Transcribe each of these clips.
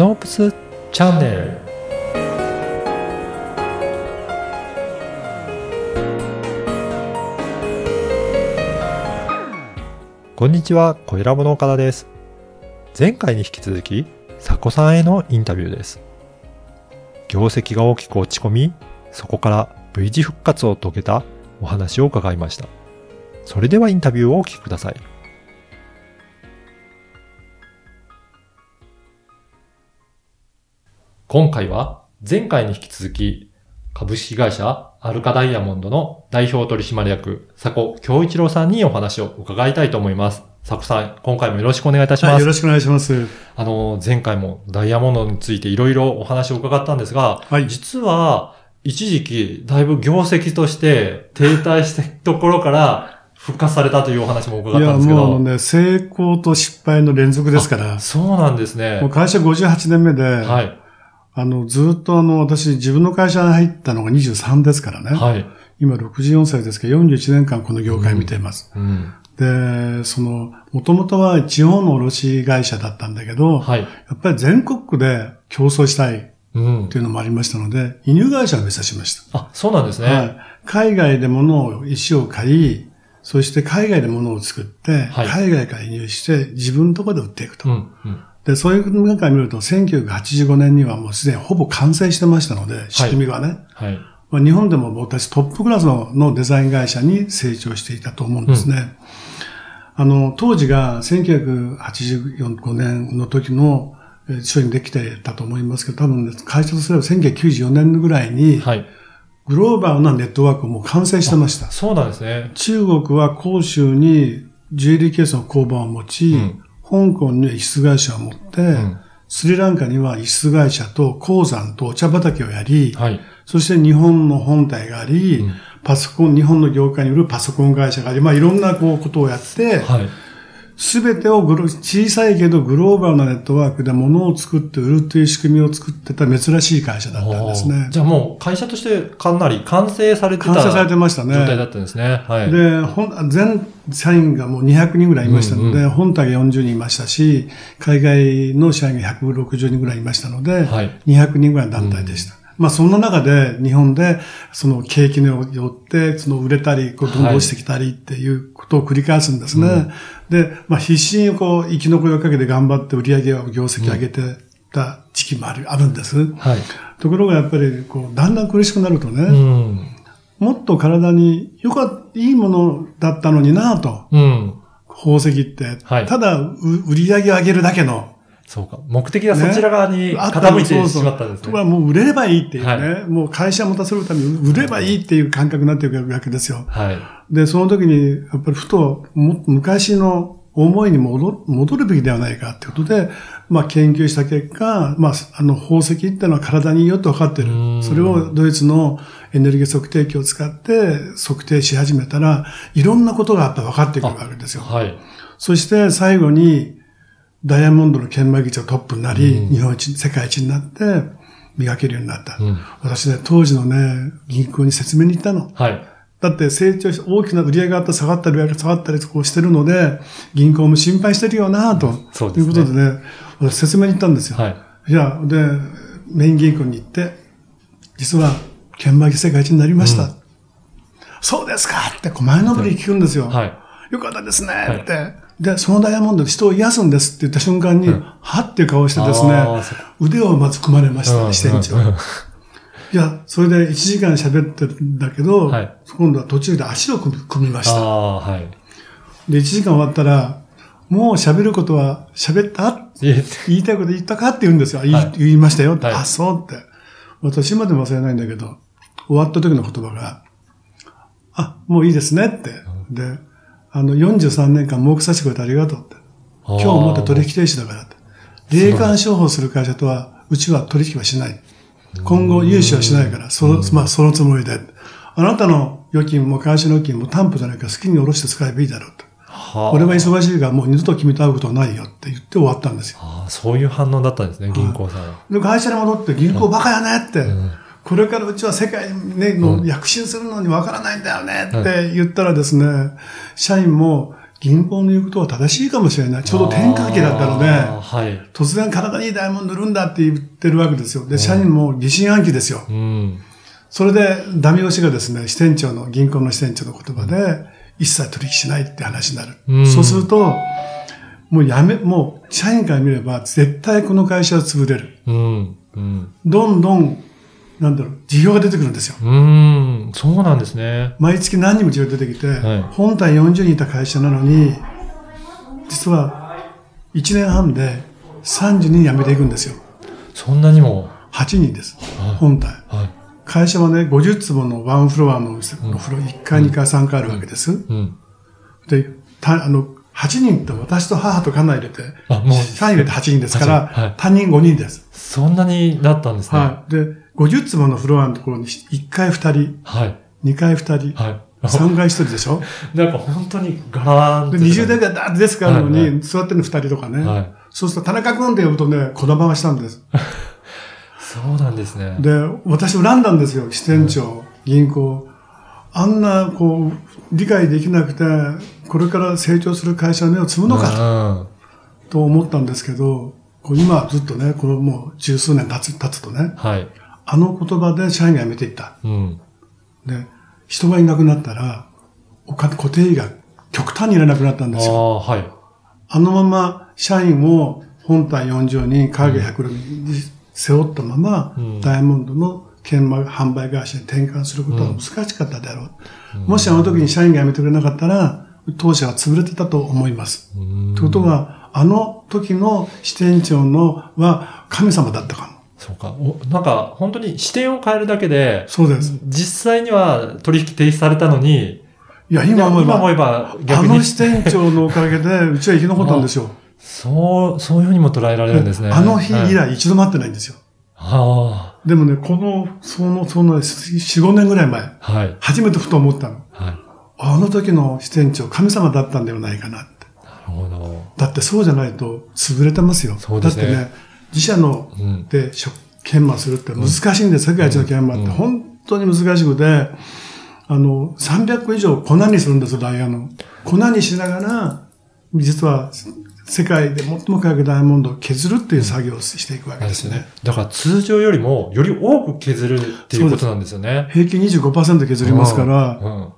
ノープスチャンネルこんにちは、小ラボの岡田です。前回に引き続き、佐古さんへのインタビューです。業績が大きく落ち込み、そこから V 字復活を遂げたお話を伺いました。それではインタビューをお聞きください。今回は前回に引き続き株式会社アルカダイヤモンドの代表取締役佐古京一郎さんにお話を伺いたいと思います。佐古さん、今回もよろしくお願いいたします。はい、よろしくお願いします。あの、前回もダイヤモンドについていろいろお話を伺ったんですが、はい実は一時期だいぶ業績として停滞したところから復活されたというお話も伺いや、ったんですけど。もうあのね、成功と失敗の連続ですから、そうなんですねもう。会社58年目で、はい。あの、ずっとあの、私、自分の会社に入ったのが23ですからね。はい。今64歳ですけど、41年間この業界見ています。うん。で、その、もともとは地方の卸会社だったんだけど、はい。やっぱり全国区で競争したいっうんて。いうのもありましたので、輸入会社を目指しました。あ、そうなんですね。はい。海外で物を、石を買い、そして海外で物を作って、はい海外から輸入して自分のところで売っていくと。うん。うん。で、そういう中から見ると、1985年にはもうすでにほぼ完成してましたので、仕組みがね。はい。まあ、日本でも僕たちトップクラスののデザイン会社に成長していたと思うんですね。あの、当時が1985年の時のえー商品できてたと思いますけど、多分ね、会社とすれば1994年ぐらいに、はい。グローバルなネットワークをもう完成してました。そうなんですね。中国は広州にジュエリーケースの工場を持ち、うん香港には輸出会社を持って、んスリランカには輸出会社と鉱山とお茶畑をやり、はい。そして日本の本体があり、パソコン、日本の業界に売るパソコン会社があり、まあいろんなこうことをやって、はい。すべてをグロ小さいけどグローバルなネットワークで物を作って売るという仕組みを作ってた珍しい会社だったんですね。じゃあもう会社としてかなり完成されてた完成されてましたね。状態だったんですね。はい。で、本全社員がもう200人ぐらいいましたので、うん本体が40人いましたし、海外の社員が160人ぐらいいましたので、はい200人ぐらいの団体でした。まあそんな中で日本でその景気によってその売れたり、こうどんどん落ちてきたりっていうことを繰り返すんですね。で、まあ必死にこう生き残りをかけて頑張って売り上げを業績を上げてた時期もある、あるんです。はい。ところがやっぱりこうだんだん苦しくなるとね、うん。もっと体によかった、いいものだったのになぁと。うん。宝石って。はいただ、う売り上げを上げるだけの。そうか。目的がそちら側に傾いてしまったんですところね。がもう売れればいいっていうね。はもう会社を持たせるために売ればいいっていう感覚になっていくわけですよ。はい。で、その時に、やっぱりふと、も昔の思いに戻戻るべきではないかってことで、まあ研究した結果、まあ、あの宝石っていうのは体にいいよって分かってるうん。それをドイツのエネルギー測定器を使って測定し始めたら、いろんなことがやっぱ分かってくるわけですよ。はい。そして最後に、ダイヤモンドの研磨技術がトップになり、日本一、世界一になって、磨けるようになった。うん私ね、当時のね、銀行に説明に行ったの。はい。だって成長し、大きな売り上げがあったり下がったり、下がったりこうしてるので、銀行も心配してるよなと。そうですねということでね、私説明に行ったんですよ。はい。いや、で、メイン銀行に行って、実は、研磨技世界一になりました。そうですかって、こう前のめりに聞くんですよ。はい。よかったですねって。で、そのダイヤモンドで人を癒すんですって言った瞬間に、うんはっていう顔をしてですね腕をまず組まれました、うん支店長。いや、それで1時間喋ってるんだけど、はい今度は途中で足を組みました。はい。で、1時間終わったら、もう喋ることは喋った？言いたいこと言ったかって言うんですよ。言い,、はい言いましたよって、はいあ、そうって。私今でも忘れないんだけど、終わった時の言葉が、あ、もういいですねって。で、あの、43年間儲けさせてくれてありがとうって。今日をもって取引停止だからって。霊感商法する会社とは、うちは取引はしない。今後融資はしないから、その、まあ、そのつもりで。あなたの預金も会社の預金も担保じゃないから好きに下ろして使えばいいだろうって。はあ俺は忙しいからもう二度と君と会うことはないよって言って終わったんですよ。ああ、そういう反応だったんですね、銀行さんは。で、会社に戻って銀行バカやねって。んこれからうちは世界にね、の躍進するのにわからないんだよねって言ったらですね、社員も銀行の言うことは正しいかもしれない。ちょうど転換期だったので、はい。突然体にダイヤモンド塗るんだって言ってるわけですよ。で、社員も疑心暗鬼ですよ。うん。それで、ダメ押しがですね、支店長の、銀行の支店長の言葉で、一切取引しないって話になる。うんそうすると、もうやめ、もう、社員から見れば、絶対この会社は潰れる。うん。うん。どんどん、なんだろう、事業が出てくるんですよ。うん。そうなんですね。毎月何人も事業出てきて、はい本体40人いた会社なのに、実は1年半で30人辞めていくんですよ。そんなにも？8人です。はい本体。はい。会社はね、50坪のワンフロアのお店お風呂1階、2階、3階あるわけです。うん。で、たあの、8人って私と母と家内入れて、あ、もう、社員入れて8人ですから、はい他人5人です。そんなになったんですね。はい。で、50坪のフロアのところに1階2人、はい。2階2人、はい。3階1人でしょ？なんか本当にガラーンで、と20代がダーってデスクあるのに、はいは座ってるの2人とかね。はいそうすると、田中君って呼ぶとね、こだまがしたんです。そうなんですね。で、私恨んだんですよ。支店長、銀行。あんな、こう、理解できなくて、これから成長する会社の目を摘むのかかと思ったんですけど、こう今ずっとね、このもう十数年経つ経つとね、はい。あの言葉で社員が辞めていった。うん。で、人がいなくなったら、お金、固定費が極端にいらなくなったんですよ。ああ、はい。あのまま社員を本体40人、影100人に背負ったまま、うんダイヤモンドの研磨販売会社に転換することは難しかったであろう。もしあの時に社員が辞めてくれなかったら、当社は潰れてたと思います。うんということは、あの時の支店長のは神様だったかも。そうか。おなんか、本当に視点を変えるだけで、そうです。実際には取引停止されたのに、いや、今思えば、今思えばあ逆にの、支店長のおかげで、うちは生き残ったんですよ。そう、そういうふうにも捉えられるんですね。あの日以はい。来一度も会ってないんですよ。あでもね、この、その、その、4、5年ぐらい前、あ、はい。初めてふと思ったの。はい。あの時の支店長、神様だったんではないかなって。なるほど。だってそうじゃないと潰れてますよ。そうですねだってね、自社のうん。で職研磨するって難しいんです、世界一の研磨って。うん本当に難しくて、あの、300個以上粉にするんですよ、ダイヤの。粉にしながら、実は世界で最も輝くダイヤモンドを削るっていう作業をしていくわけでねですすね。。だから通常よりも、より多く削るっていうことなんですよね。平均25%削りますから、うん。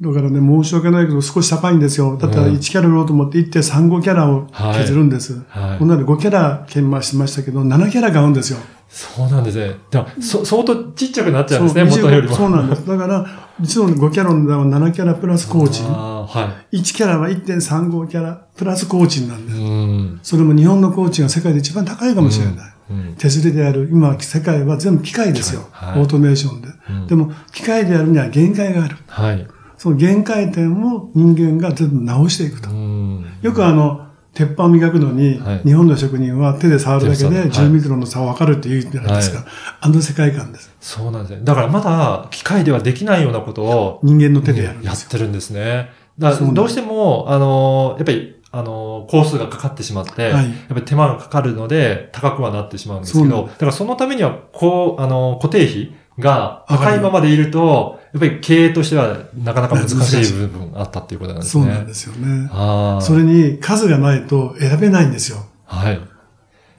だからね、申し訳ないけど少し高いんですよ。だったらうん1キャラ売ろうと思って1.35キャラを削るんです。はいこんなの5キャラ研磨しましたけど、7キャラ買うんですよ。そうなんですね。でも、そ、相当ちっちゃくなっちゃうんですね、元よりも。そうなんです。だから、実の5キャラの値段は7キャラプラス工賃。ああ、は1キャラは1.35キャラプラス工賃なんでい。す。うん。それも日本の工賃が世界で一番高いかもしれない。うん。手すりでやる。今、世界は全部機械ですよ。はいオートメーションで。うんでも、機械でやるには限界がある。はい。その限界点を人間が全部直していくとう。ん。よくあの、鉄板を磨くのに、はい日本の職人は手で触るだけで手で触る10ミクロンの差は分かるって言うじゃないですか。はあの世界観です。そうなんですね。だからまだ機械ではできないようなことを人間の手でやる。やってるんですね。だからどうしても、あの、やっぱり、あの、工数がかかってしまって、はいやっぱり手間がかかるので高くはなってしまうんですけど、だからそのためには、こう、あの、固定費が高いままでいると、やっぱり経営としてはなかなか難しい部分があったっていうことなんですね。そうなんですよね。それに数がないと選べないんですよ。はい。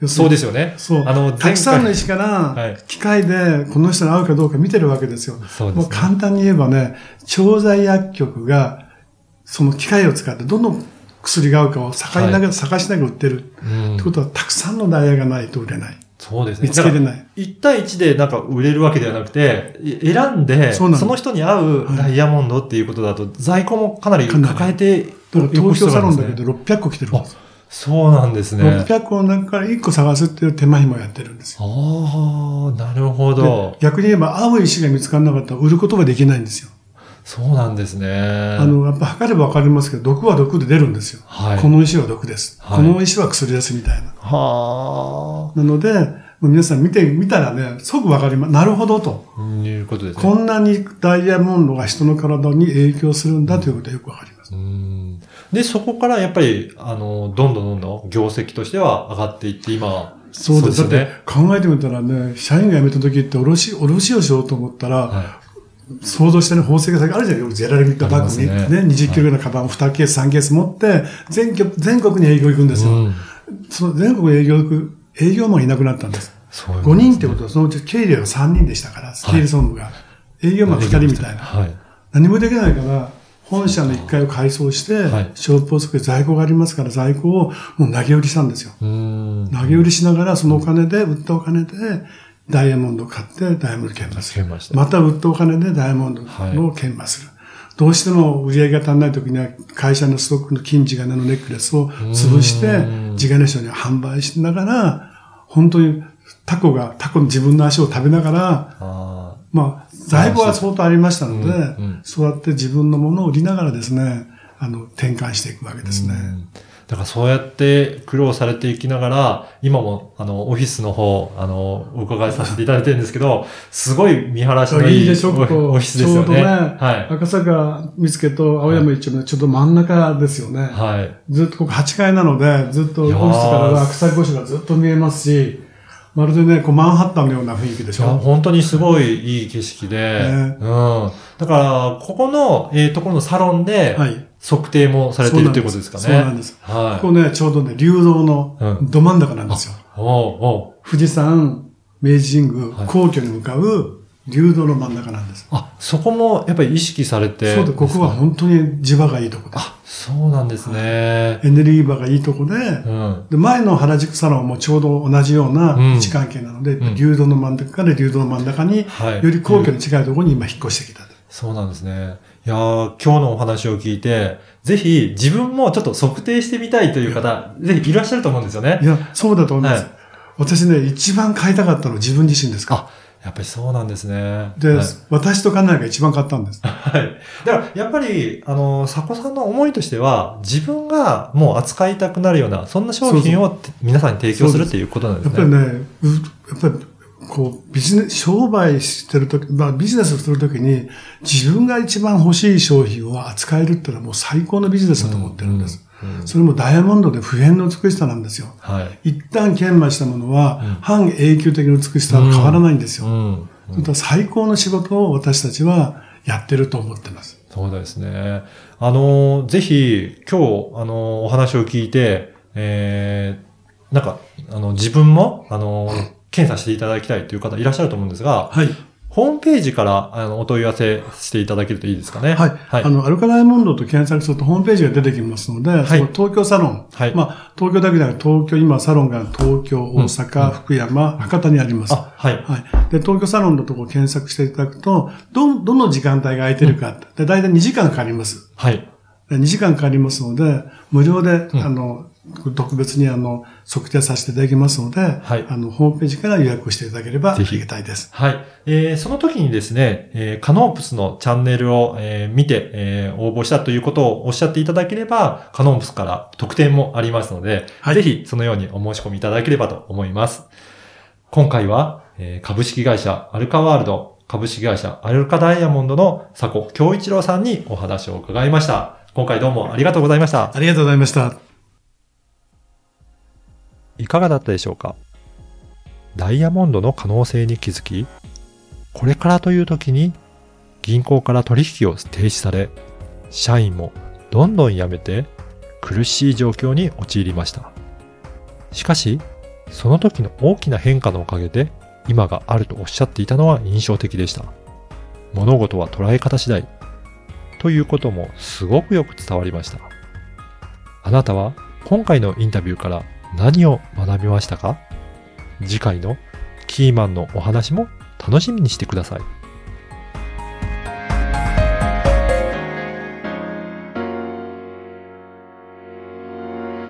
そうですよね。そう。あの、たくさんの前石かはいら、機械でこの人に合うかどうか見てるわけですよ。回そうですね。もう簡単に言えばね、調剤薬局が、その機械を使ってどの薬が合うかを探りながら、探しながら売ってる。うんってことは、たくさんのダイヤがないと売れない。そうですね。見つけれないだから1対1でなんか売れるわけではなくて、い選んで、その人に合うダイヤモンドっていうことだと、在庫もかなり抱えて、だから東京サロンだけど。で600個来てるんです。そうなんですね。600個の中から1個探すっていう手間暇をやってるんですよ。ああ、なるほでど。逆に言えば、合う石が見つからなかったら売ることができないんですよ。そうなんですね。あの、やっぱ測ればわかりますけど、毒は毒で出るんですよ。はい。この石は毒です。はいこの石は薬ですみたいな。はなので、皆さん見てみたらね、即わかります。なるほどと。あ。いうことですね。こんなにダイヤモンドが人の体に影響するんだということがよくわかります。うんで、そこからやっぱり、あの、どんどんどんどん業績としては上がっていって、今、そうです。そうですよねだって考えてみたらね、社員が辞めた時って卸、卸をしようと思ったら、は想像してね、宝石があるじゃないよくジェラルミットバッグにねね20キロぐらいのカバンを2ケース、3ケース持って、全国全国に営業行くんですよ。うんその全国に営業行く、営業マンがいなくなったんです。そういうこと5人ってことは、そのうち経理が3人でしたから、経理総務が。営業マン2人みたいな。はい。何もできないから、本社の1階を改装して、はいショートポストで在庫がありますから、在庫をもう投げ売りしたんですよ。投げ売りしながら、そのお金で、売ったお金で、ダイヤモンドを買って、ダイヤモンド研磨する。研磨してまた売ったお金でダイヤモンドを研磨する。どうしても売り上げが足んない時には、会社のストックの金地金のネックレスを潰してうん、地金賞に販売しながら、本当にタコが、タコの自分の足を食べながら、あまあ、在庫は相当ありましたので、うんうんそうやって自分のものを売りながらですね、あの、転換していくわけですね。うんだからそうやって苦労されていきながら、今も、あの、オフィスの方、あの、お伺いさせていただいてるんですけど、すごい見晴らしのいいいいでしょ、こオフこ。ィスですよね。ちょうどね、はい。赤坂見附と青山一丁目のちょっと真ん中ですよね。はい。ずっとここ8階なので、ずっとオフィスからは赤坂越しがずっと見えますし、まるでね、こうマンハッタンのような雰囲気でしょ？本当にすごいいい景色で、ねうん。だから、ここの、えーところのサロンで、はい。測定もされているということですかね。そうなんです。はい。ここね、ちょうどね、流動のうんど真ん中なんですよ。おうおう富士山、明治神宮、はい皇居に向かう流動の真ん中なんです。あ、そこもやっぱり意識されて。そうで、ここは本当に地場がいいとこで。あ、そうなんですね。エネルギー場がいいとこで、うん。で、前の原宿サロンもちょうど同じようなうん位置関係なので、うん流動の真ん中から流動の真ん中に、はい。より皇居に近いところに今引っ越してきた。そうなんですね。いやー今日のお話を聞いて、ぜひ自分もちょっと測定してみたいという方、ぜひいらっしゃると思うんですよねい。や、そうだと思います。はい私ね、一番買いたかったのは自分自身ですかあ、やっぱりそうなんですね。ら。で、はい私と家内が一番買ったんです。はい。だから、やっぱり、あの、佐古さんの思いとしては、自分がもう扱いたくなるような、そんな商品を皆さんに提供するっていうことなんですね。やっぱりね、うやっぱり、こう、ビジネス、商売してるとき、まあビジネスをするときに、自分が一番欲しい商品を扱えるっていうのはもう最高のビジネスだと思ってるんです。うんうんそれもダイヤモンドで普遍の美しさなんですよ。はい。一旦研磨したものは、うん半永久的な美しさは変わらないんですよ。うん。それと最高の仕事を私たちはやってると思ってます。そうですね。あの、ぜひ、今日、あの、お話を聞いて、えー、なんか、あの、自分も、あの、検査していただきたいという方いらっしゃると思うんですが、はい。ホームページから、あの、お問い合わせしていただけるといいですかね。はい。はい。あの、アルカダイヤモンドと検索するとホームページが出てきますので、はいその東京サロン。はいまあ、東京だけでなく東京、今サロンが東京、大阪、うん福山、博多にあります。あ、はい。はい。で、東京サロンのところを検索していただくと、ど、どの時間帯が空いてるか。で、大体2時間かかります。はい。で2時間かかりますので、無料で、うんあの、特別にあの、測定させていただきますので、はいあの、ホームページから予約をしていただければあぜひりがたいです。はい。えーその時にですね、えーカノープスのチャンネルを、えー見て、えー応募したということをおっしゃっていただければ、カノープスから特典もありますので、はいぜひそのようにお申し込みいただければと思います。今回は、えー株式会社アルカワールド、株式会社アルカダイヤモンドの佐古京一郎さんにお話を伺いました。今回どうもありがとうございました。ありがとうございました。いかがだったでしょうか？ダイヤモンドの可能性に気づき、これからという時に銀行から取引を停止され、社員もどんどん辞めて苦しい状況に陥りました。しかし、その時の大きな変化のおかげで今があるとおっしゃっていたのは印象的でした。物事は捉え方次第。ということもすごくよく伝わりました。あなたは今回のインタビューから何を学びましたか？次回のキーマンのお話も楽しみにしてください。